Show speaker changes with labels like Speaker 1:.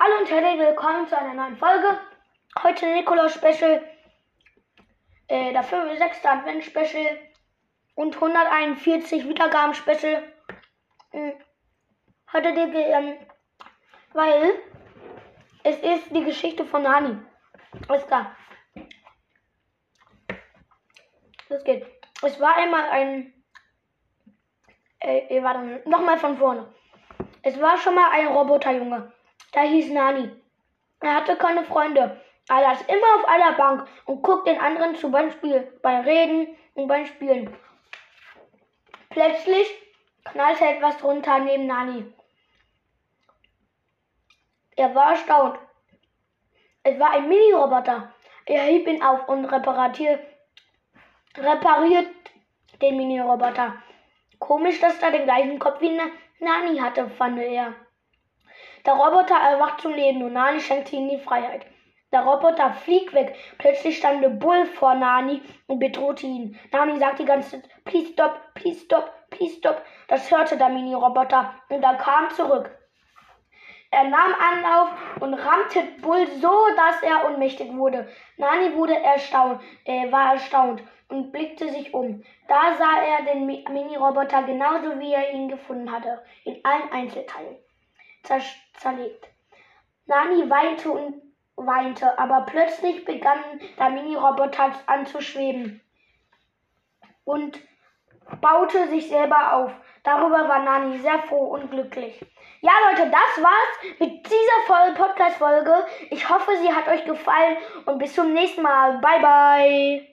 Speaker 1: Hallo und herzlich willkommen zu einer neuen Folge. Heute Nikolaus Special, äh, der 5. 6. Advent Special und 141 Wiedergaben Special. Hm. Heute die, ähm, weil es ist die Geschichte von Nani. Alles klar. Los geht's. Es war einmal ein, äh warte, nochmal von vorne. Es war schon mal ein Roboterjunge. Der hieß Nani. Er hatte keine Freunde. Er saß immer auf einer Bank und guckt den anderen zu beim beim Reden und beim Spielen. Plötzlich knallte etwas drunter neben Nani. Er war erstaunt. Es war ein Mini-Roboter. Er hieb ihn auf und repariert, repariert den Mini-Roboter. Komisch, dass er den gleichen Kopf wie Nani hatte, fand er. Der Roboter erwacht zum Leben und Nani schenkt ihm die Freiheit. Der Roboter fliegt weg. Plötzlich stand der Bull vor Nani und bedrohte ihn. Nani sagt die ganze Zeit, please stop, please stop, please stop. Das hörte der Mini-Roboter und er kam zurück. Er nahm Anlauf und rammte Bull so, dass er ohnmächtig wurde. Nani wurde erstaunt, äh, war erstaunt und blickte sich um. Da sah er den Mini-Roboter genauso, wie er ihn gefunden hatte, in allen Einzelteilen zerlegt. Nani weinte und weinte, aber plötzlich begann der Mini-Roboter anzuschweben und baute sich selber auf. Darüber war Nani sehr froh und glücklich. Ja, Leute, das war's mit dieser Podcast-Folge. Ich hoffe, sie hat euch gefallen und bis zum nächsten Mal. Bye, bye.